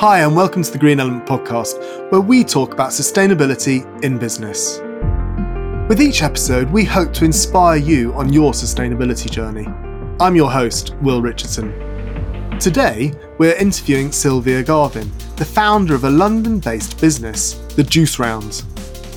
Hi, and welcome to the Green Element Podcast, where we talk about sustainability in business. With each episode, we hope to inspire you on your sustainability journey. I'm your host, Will Richardson. Today, we're interviewing Sylvia Garvin, the founder of a London based business, The Juice Round.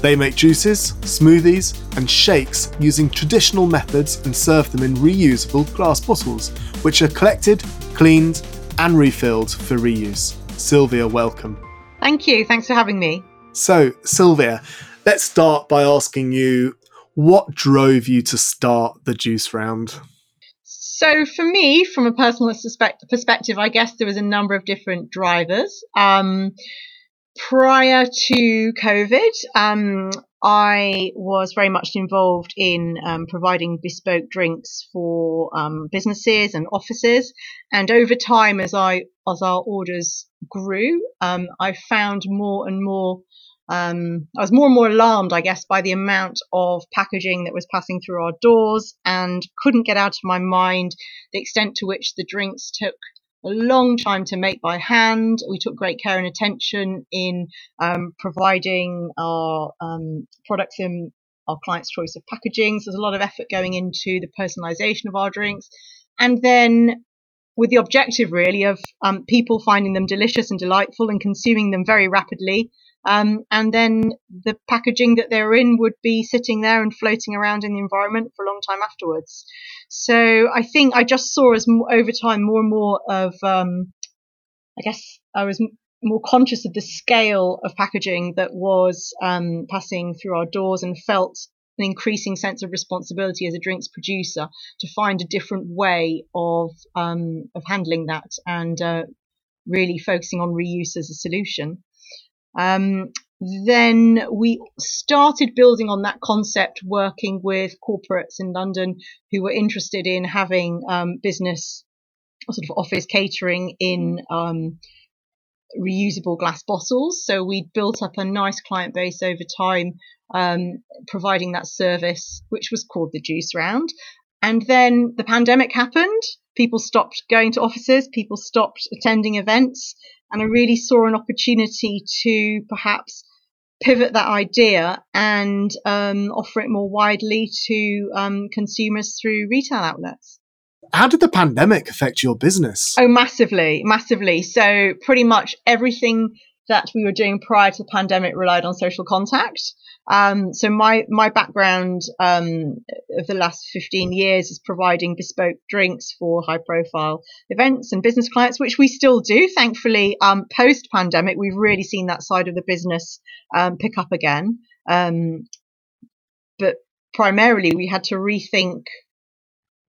They make juices, smoothies, and shakes using traditional methods and serve them in reusable glass bottles, which are collected, cleaned, and refilled for reuse. Sylvia, welcome. Thank you. Thanks for having me. So, Sylvia, let's start by asking you what drove you to start the juice round? So, for me, from a personal perspective, I guess there was a number of different drivers. Um, prior to COVID, um, I was very much involved in um, providing bespoke drinks for um, businesses and offices. And over time, as I as our orders grew, um, I found more and more. Um, I was more and more alarmed, I guess, by the amount of packaging that was passing through our doors, and couldn't get out of my mind the extent to which the drinks took a long time to make by hand. We took great care and attention in um, providing our um, products in our client's choice of packaging. So there's a lot of effort going into the personalization of our drinks. And then with the objective really of um, people finding them delicious and delightful and consuming them very rapidly. Um, and then the packaging that they're in would be sitting there and floating around in the environment for a long time afterwards. So I think I just saw as over time more and more of, um, I guess I was more conscious of the scale of packaging that was um, passing through our doors and felt an increasing sense of responsibility as a drinks producer to find a different way of um, of handling that and uh, really focusing on reuse as a solution. Um, then we started building on that concept, working with corporates in London who were interested in having um, business sort of office catering in um, reusable glass bottles. So we built up a nice client base over time, um, providing that service, which was called the Juice Round. And then the pandemic happened. People stopped going to offices. People stopped attending events. And I really saw an opportunity to perhaps pivot that idea and um, offer it more widely to um, consumers through retail outlets. How did the pandemic affect your business? Oh, massively, massively. So, pretty much everything that we were doing prior to the pandemic relied on social contact. Um, so my my background um, of the last 15 years is providing bespoke drinks for high profile events and business clients, which we still do. Thankfully, um, post pandemic, we've really seen that side of the business um, pick up again. Um, but primarily, we had to rethink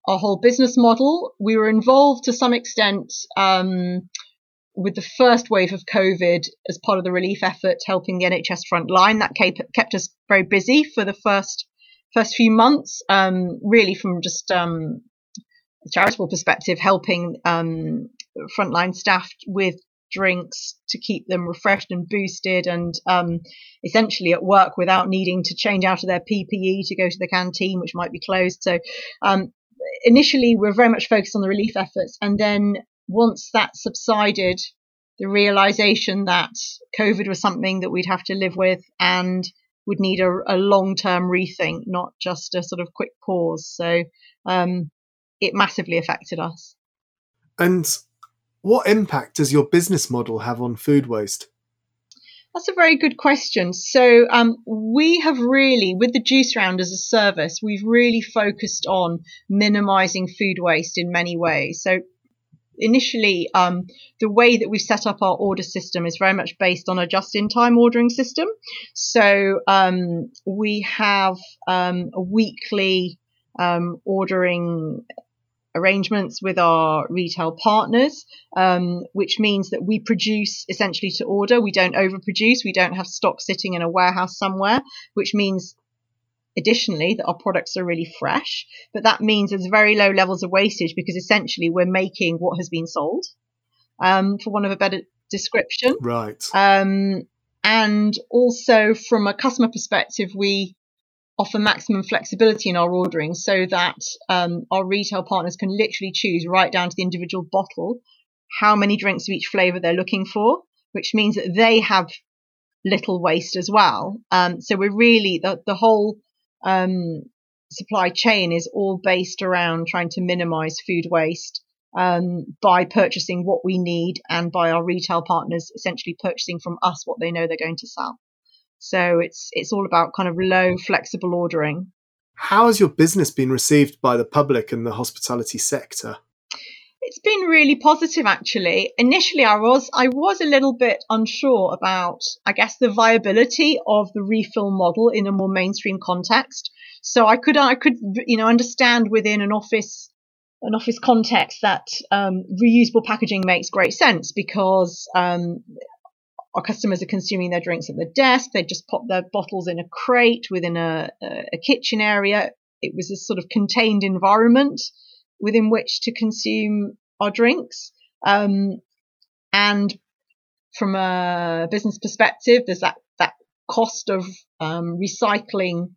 our whole business model. We were involved to some extent um, with the first wave of COVID as part of the relief effort, helping the NHS frontline. That kept, us very busy for the first first few months, um, really from just um, a charitable perspective, helping um, frontline staff with drinks to keep them refreshed and boosted and um, essentially at work without needing to change out of their PPE to go to the canteen, which might be closed. So um, initially, we're very much focused on the relief efforts, and then once that subsided, the realization that COVID was something that we'd have to live with and would need a, a long term rethink, not just a sort of quick pause. So um, it massively affected us. And what impact does your business model have on food waste? That's a very good question. So um, we have really, with the Juice Round as a service, we've really focused on minimizing food waste in many ways. So initially, um, the way that we set up our order system is very much based on a just-in-time ordering system. So um, we have um, a weekly um, ordering arrangements with our retail partners, um, which means that we produce essentially to order. We don't overproduce. We don't have stock sitting in a warehouse somewhere, which means additionally that our products are really fresh. But that means there's very low levels of wastage because essentially we're making what has been sold, um, for one of a better description. Right. Um, and also from a customer perspective, we offer maximum flexibility in our ordering so that um, our retail partners can literally choose right down to the individual bottle how many drinks of each flavor they're looking for. which means that they have little waste as well. Um, so we're really the the whole um, supply chain is all based around trying to minimize food waste um, by purchasing what we need and by our retail partners essentially purchasing from us what they know they're going to sell. So it's it's all about kind of low flexible ordering. How has your business been received by the public and the hospitality sector? It's been really positive actually. Initially I was I was a little bit unsure about I guess the viability of the refill model in a more mainstream context. So I could I could you know understand within an office an office context that um, reusable packaging makes great sense because um, our customers are consuming their drinks at the desk. They just pop their bottles in a crate within a, a kitchen area. It was a sort of contained environment within which to consume our drinks. Um, and from a business perspective, there's that, that cost of um, recycling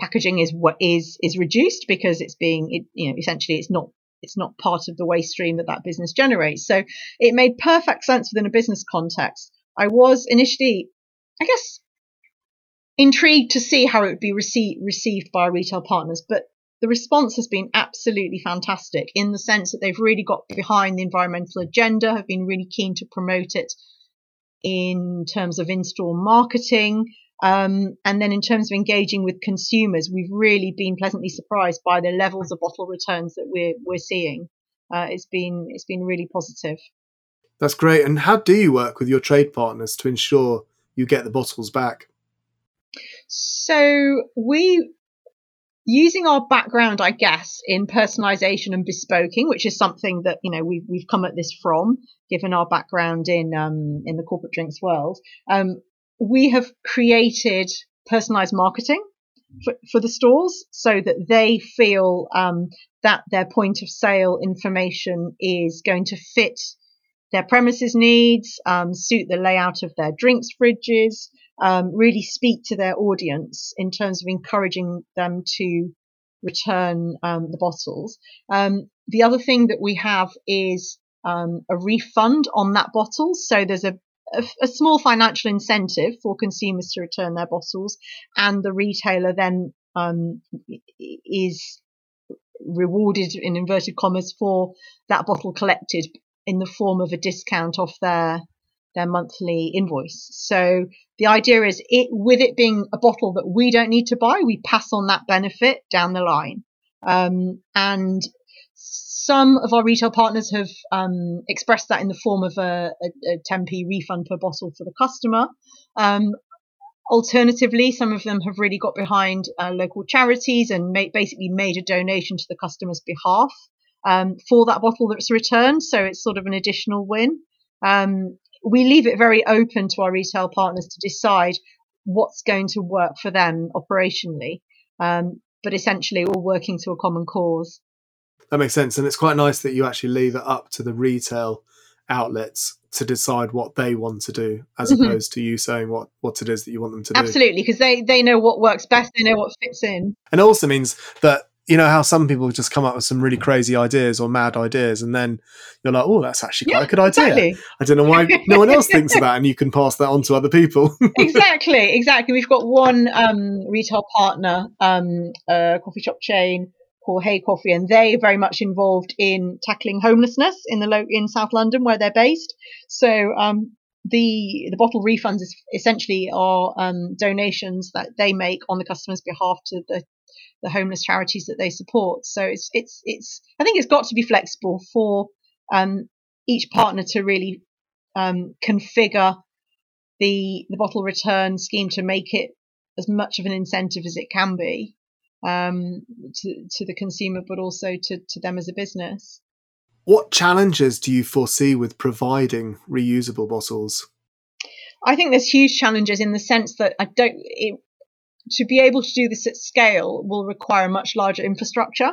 packaging is what is is reduced because it's being it, you know essentially it's not it's not part of the waste stream that that business generates. So it made perfect sense within a business context. I was initially, I guess, intrigued to see how it would be received received by retail partners, but the response has been absolutely fantastic in the sense that they've really got behind the environmental agenda, have been really keen to promote it in terms of in-store marketing. Um, and then in terms of engaging with consumers, we've really been pleasantly surprised by the levels of bottle returns that we're we're seeing. Uh, it's been it's been really positive. That's great. And how do you work with your trade partners to ensure you get the bottles back? So we using our background, I guess, in personalization and bespoking, which is something that you know we've we've come at this from, given our background in um, in the corporate drinks world. Um, we have created personalized marketing for, for the stores so that they feel um, that their point of sale information is going to fit their premises needs, um, suit the layout of their drinks fridges, um, really speak to their audience in terms of encouraging them to return um, the bottles. Um, the other thing that we have is um, a refund on that bottle. So there's a, a, a, small financial incentive for consumers to return their bottles, and the retailer then um, is rewarded in inverted commas for that bottle collected in the form of a discount off their their monthly invoice. So the idea is it with it being a bottle that we don't need to buy, we pass on that benefit down the line. Um, and some of our retail partners have um, expressed that in the form of a, a, a 10p refund per bottle for the customer. Um, alternatively, some of them have really got behind uh, local charities and basically made a donation to the customer's behalf um, for that bottle that's returned. So it's sort of an additional win. Um, we leave it very open to our retail partners to decide what's going to work for them operationally. Um, but essentially, all working to a common cause. That makes sense. And it's quite nice that you actually leave it up to the retail outlets to decide what they want to do as mm-hmm. opposed to you saying what what it is that you want them to do absolutely because they they know what works best they know what fits in and it also means that you know how some people just come up with some really crazy ideas or mad ideas, and then you're like, "Oh, that's actually quite yeah, a good idea." Exactly. I don't know why no one else thinks of that, and you can pass that on to other people. exactly, exactly. We've got one um, retail partner, um, a coffee shop chain called Hej Coffee, and they are very much involved in tackling homelessness in the lo- in South London where they're based. So um, the the bottle refunds is essentially are um, donations that they make on the customer's behalf to the the homeless charities that they support. So it's it's it's I think it's got to be flexible for um, each partner to really um, configure the the bottle return scheme to make it as much of an incentive as it can be um, to to the consumer, but also to to them as a business. What challenges do you foresee with providing reusable bottles? I think there's huge challenges in the sense that I don't. It, to be able to do this at scale will require a much larger infrastructure.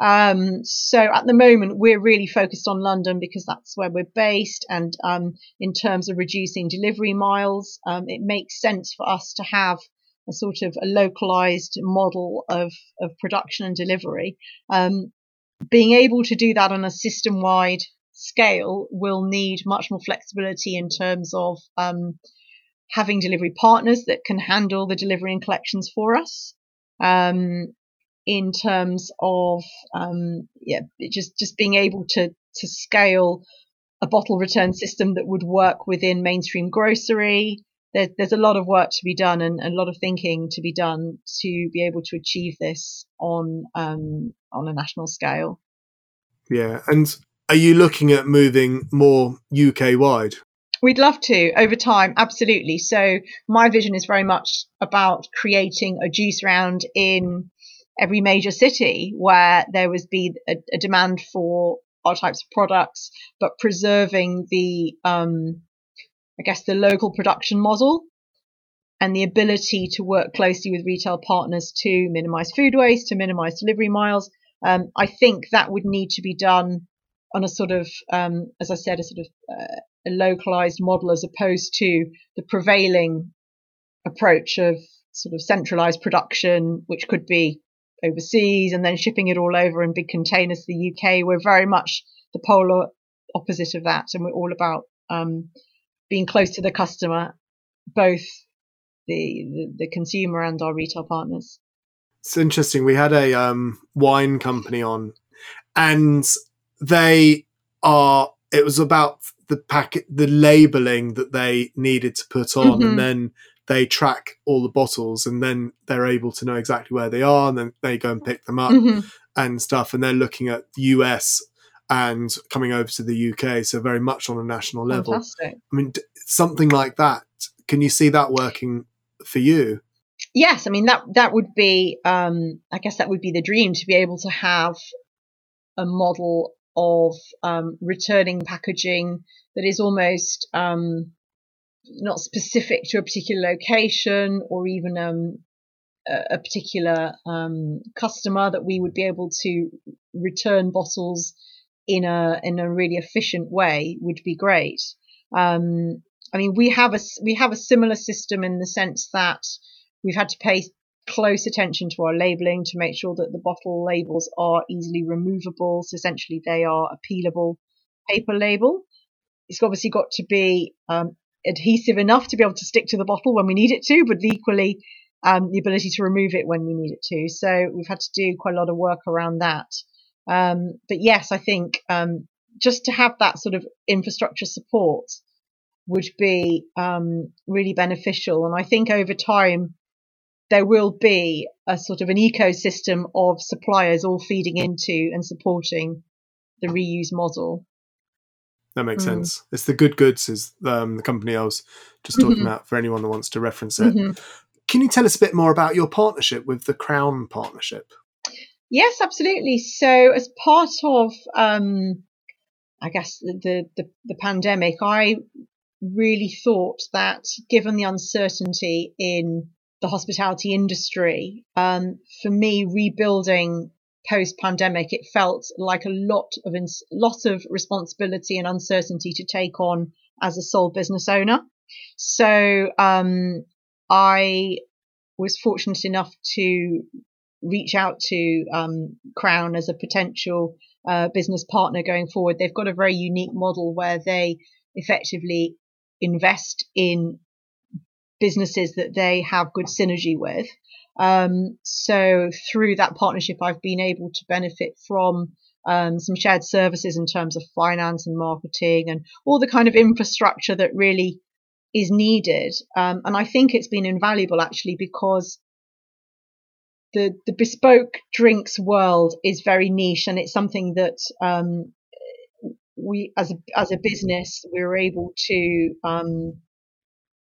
Um, so at the moment, we're really focused on London because that's where we're based. And um, in terms of reducing delivery miles, um, it makes sense for us to have a sort of a localized model of, of production and delivery. Um, being able to do that on a system wide scale will need much more flexibility in terms of um, having delivery partners that can handle the delivery and collections for us. Um, in terms of um, yeah, just just being able to to scale a bottle return system that would work within mainstream grocery. There, there's a lot of work to be done and, a lot of thinking to be done to be able to achieve this on um, on a national scale. Yeah, and are you looking at moving more UK wide? We'd love to over time, absolutely. So my vision is very much about creating a juice round in every major city where there was be a, a demand for our types of products, but preserving the, um, I guess, the local production model and the ability to work closely with retail partners to minimize food waste, to minimize delivery miles. Um, I think that would need to be done on a sort of, um, as I said, a sort of uh, a localized model as opposed to the prevailing approach of sort of centralized production, which could be overseas and then shipping it all over in big containers to the UK. We're very much the polar opposite of that, and we're all about um, being close to the customer, both the, the, the consumer and our retail partners. It's interesting. We had a um, wine company on, and they are. It was about the packet, the labeling that they needed to put on, mm-hmm. and then they track all the bottles and then they're able to know exactly where they are and then they go and pick them up mm-hmm. and stuff and they're looking at the US and coming over to the UK so very much on a national level Fantastic. I mean something like that can you see that working for you yes I mean that that would be um, I guess that would be the dream to be able to have a model of um, returning packaging that is almost um, not specific to a particular location or even um, a, particular um, customer that we would be able to return bottles in a in a really efficient way would be great. Um, I mean, we have a we have a similar system in the sense that we've had to pay close attention to our labeling to make sure that the bottle labels are easily removable. So essentially, they are a peelable paper label. It's obviously got to be um, adhesive enough to be able to stick to the bottle when we need it to, but equally um, the ability to remove it when we need it to. So we've had to do quite a lot of work around that. Um, but yes, I think um, just to have that sort of infrastructure support would be um, really beneficial. And I think over time, there will be a sort of an ecosystem of suppliers all feeding into and supporting the reuse model. That makes mm. sense. It's the Good Goods is um, the company I was just talking mm-hmm. about for anyone that wants to reference it. Mm-hmm. Can you tell us a bit more about your partnership with the Crown Partnership? Yes, absolutely. So, as part of, um, I guess the, the the pandemic, I really thought that given the uncertainty in the hospitality industry, um, for me, rebuilding post pandemic, it felt like a lot of ins- lot of responsibility and uncertainty to take on as a sole business owner. So um, I was fortunate enough to reach out to um, Crown as a potential uh, business partner going forward. They've got a very unique model where they effectively invest in businesses that they have good synergy with. Um, so through that partnership, I've been able to benefit from um, some shared services in terms of finance and marketing and all the kind of infrastructure that really is needed. Um, and I think it's been invaluable actually because the the bespoke drinks world is very niche and it's something that um, we as a as a business we were able to um,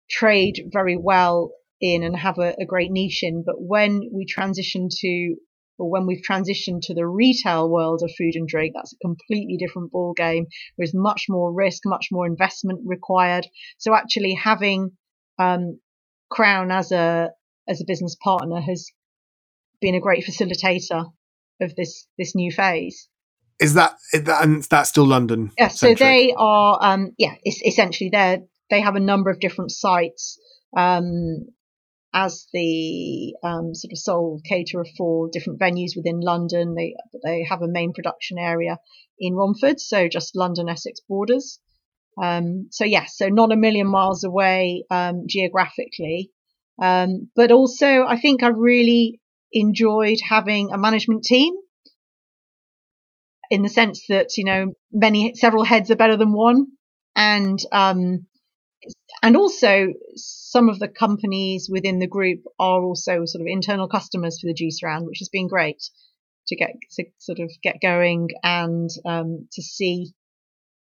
trade very well in and have a, a great niche in. But when we transition to or when we've transitioned to the retail world of food and drink, that's a completely different ball game. There's much more risk, much more investment required. So actually having um, Crown as a as a business partner has been a great facilitator of this this new phase. Is that and that's still London? Yeah, so they are. Um, yeah, it's essentially they they have a number of different sites. Um, as the um, sort of sole caterer for different venues within London. They they have a main production area in Romford, so just London Essex borders. Um, so yes, so not a million miles away um, geographically, um, but also I think I've really enjoyed having a management team in the sense that you know many several heads are better than one, and um, and also some of the companies within the group are also sort of internal customers for the juice round, which has been great to get to sort of get going and um, to see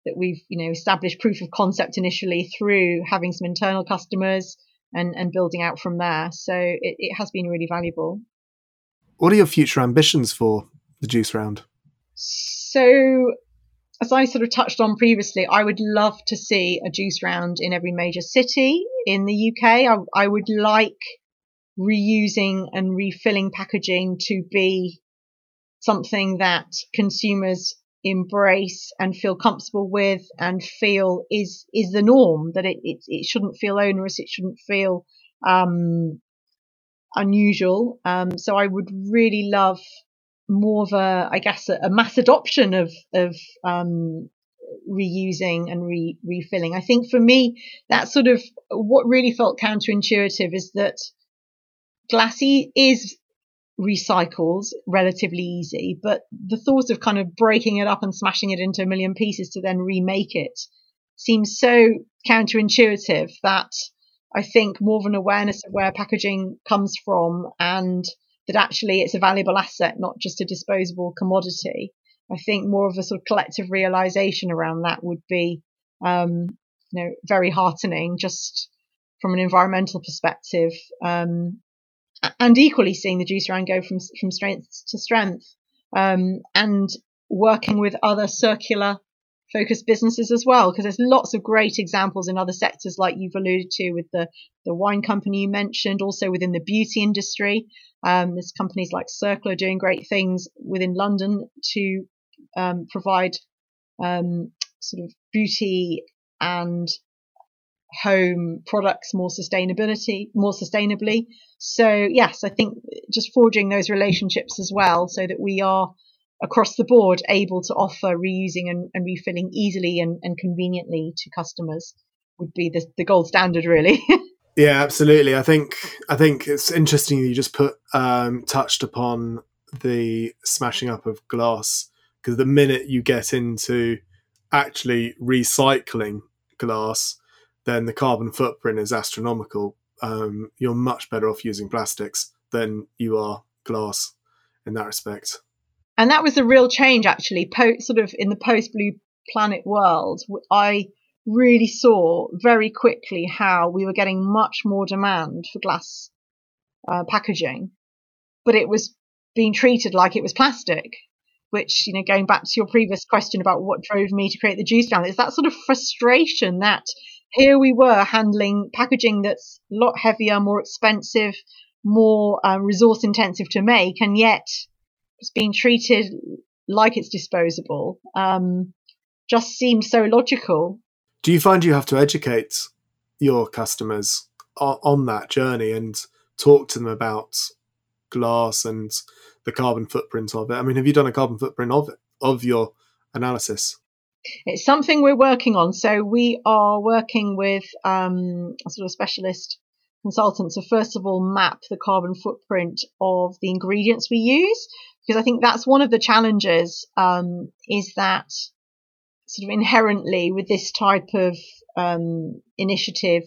that we've you know established proof of concept initially through having some internal customers and and building out from there. So it, it has been really valuable. What are your future ambitions for the juice round? So as I sort of touched on previously, I would love to see a juice round in every major city in the UK. I, I would like reusing and refilling packaging to be something that consumers embrace and feel comfortable with and feel is is the norm that it it, it shouldn't feel onerous it shouldn't feel um, unusual um, so i would really love more of a, I guess, a, a mass adoption of of um, reusing and re- refilling. I think for me, that sort of what really felt counterintuitive is that glassy is recycles relatively easy, but the thought of kind of breaking it up and smashing it into a million pieces to then remake it seems so counterintuitive that I think more of an awareness of where packaging comes from and that actually it's a valuable asset, not just a disposable commodity. I think more of a sort of collective realization around that would be, um, you know, very heartening just from an environmental perspective. Um, and equally seeing the juice round go from, from strength to strength, um, and working with other circular focused businesses as well, because there's lots of great examples in other sectors, like you've alluded to with the, the wine company you mentioned, also within the beauty industry. Um, there's companies like Circle are doing great things within London to um, provide um, sort of beauty and home products more sustainability more sustainably so yes i think just forging those relationships as well so that we are across the board able to offer reusing and, and refilling easily and, and, conveniently to customers would be the, the gold standard really. Yeah absolutely. I think i think it's interesting you just put um, touched upon the smashing up of glass because the minute you get into actually recycling glass then the carbon footprint is astronomical. Um, you're much better off using plastics than you are glass in that respect and that was a real change actually po- sort of in the post blue planet world. I really saw very quickly how we were getting much more demand for glass uh, packaging. But it was being treated like it was plastic which you know going back to your previous question about what drove me to create the juice round is that sort of frustration that here we were handling packaging that's a lot heavier more expensive more uh, resource intensive to make and yet it's being treated like it's disposable um, just seemed so logical. Do you find you have to educate your customers on that journey and talk to them about glass and the carbon footprint of it? I mean, have you done a carbon footprint of it, of your analysis? It's something we're working on. So we are working with um, a sort of specialist consultant to first of all map the carbon footprint of the ingredients we use because I think that's one of the challenges um, is that sort of inherently with this type of um, initiative,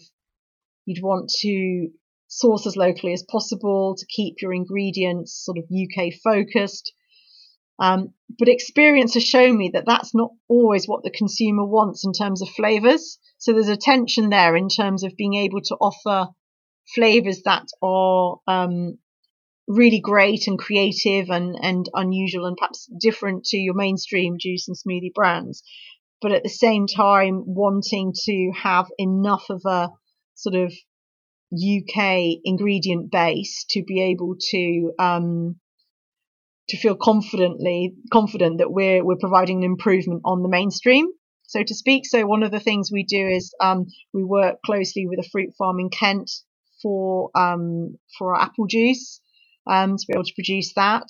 you'd want to source as locally as possible to keep your ingredients sort of UK focused. Um, but experience has shown me that that's not always what the consumer wants in terms of flavors. So there's a tension there in terms of being able to offer flavors that are um, really great and creative and, and unusual and perhaps different to your mainstream juice and smoothie brands, but at the same time wanting to have enough of a sort of UK ingredient base to be able to um, to feel confidently confident that we're we're providing an improvement on the mainstream, so to speak. So one of the things we do is um, we work closely with a fruit farm in Kent for um, for our apple juice um, to be able to produce that.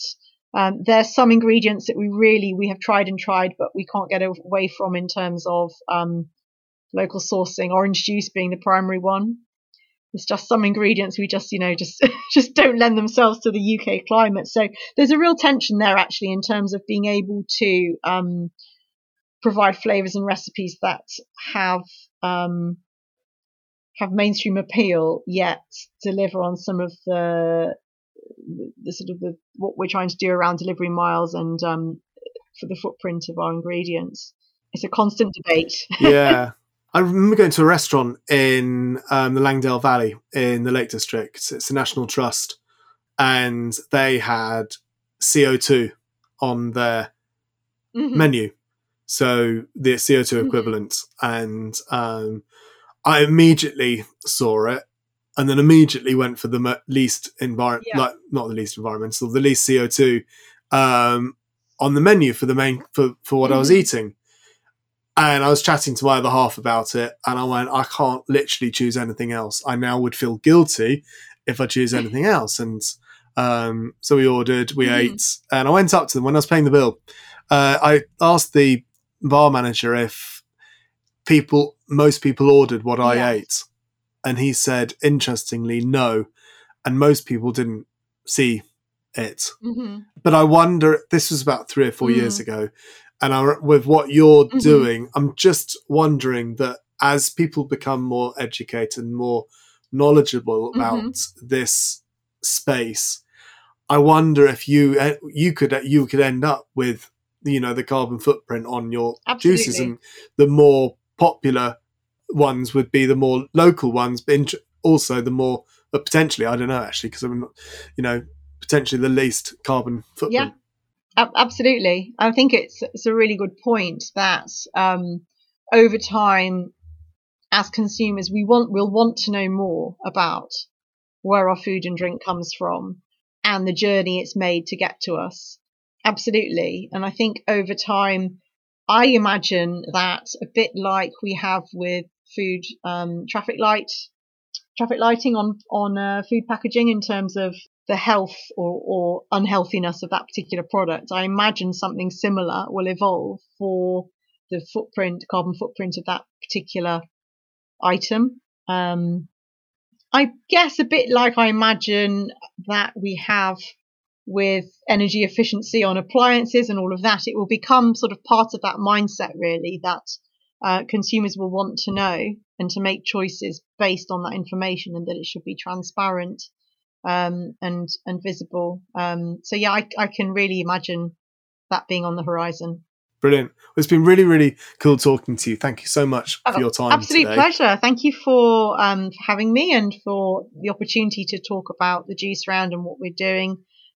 Um, there's some ingredients that we really we have tried and tried, but we can't get away from in terms of um, local sourcing. Orange juice being the primary one. There's just some ingredients we just you know just just don't lend themselves to the UK climate. So there's a real tension there actually in terms of being able to um, provide flavors and recipes that have um, have mainstream appeal yet deliver on some of the the sort of the, what we're trying to do around delivery miles and um, for the footprint of our ingredients. It's a constant debate. yeah. I remember going to a restaurant in um, the Langdale Valley in the Lake District. It's a national trust, and they had CO2 on their mm-hmm. menu. So the CO2 mm-hmm. equivalent. Mm-hmm. And um, I immediately saw it and then immediately went for the least environment, yeah. like not the least environmental, the least CO two um, on the menu for the main for for what mm-hmm. I was mm-hmm. eating. And I was chatting to my other half about it, and I went, I can't literally choose anything else. I now would feel guilty if I choose anything else. And um, so we ordered, we mm-hmm. ate, and I went up to them when I was paying the bill. Uh, I asked the bar manager if people, most people ordered what I ate and he said, interestingly, no. And most people didn't see it. Mm-hmm. But I wonder, this was about three or 4 mm-hmm. years ago. And I, with what you're mm-hmm. doing, I'm just wondering that as people become more educated and more knowledgeable mm-hmm. about this space, I wonder if you eh, you could you could end up with you know the carbon footprint on your Absolutely. juices and the more popular ones would be the more local ones, but also the more, potentially, I don't know actually, because I'm not, you know, potentially the least carbon footprint. Yeah, absolutely. I think it's it's a really good point that um, over time, as consumers, we want we'll want to know more about where our food and drink comes from and the journey it's made to get to us. Absolutely, and I think over time. I imagine that a bit like we have with food um, traffic light traffic lighting on on uh, food packaging in terms of the health or, or unhealthiness of that particular product. I imagine something similar will evolve for the footprint, carbon footprint of that particular item. Um, I guess a bit like I imagine that we have with energy efficiency on appliances and all of that, it will become sort of part of that mindset really that uh, consumers will want to know and to make choices based on that information and that it should be transparent um, and and visible. Um, so yeah, I, I can really imagine that being on the horizon. Brilliant. Well, it's been really, really cool talking to you. Thank you so much for oh, your time. Absolute today. pleasure. Thank you for, um, for having me and for the opportunity to talk about the juice round and what we're doing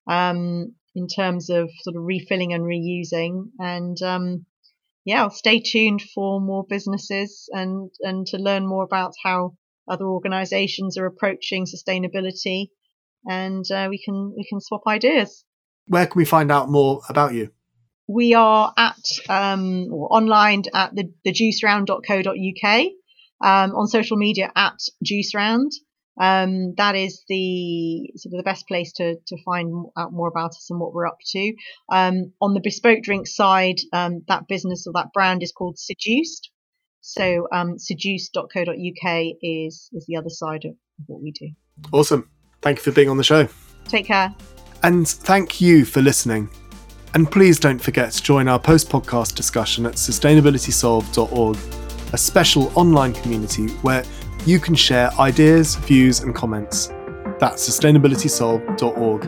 um, in terms of sort of refilling and reusing. And um, yeah, I'll stay tuned for more businesses and, and to learn more about how other organizations are approaching sustainability and uh, we can we can swap ideas. Where can we find out more about you? We are at um, online at the, thejuiceround.co.uk, um, on social media at juiceround, um, that is the sort of the best place to, to find out more about us and what we're up to. Um, on the bespoke drink side, um, that business or that brand is called Seduced. So um, seduced.co.uk is is the other side of what we do. Awesome. Thank you for being on the show. Take care. And thank you for listening. And please don't forget to join our post podcast discussion at sustainabilitysolved.org, a special online community where you can share ideas, views, and comments. That's sustainabilitysolved.org.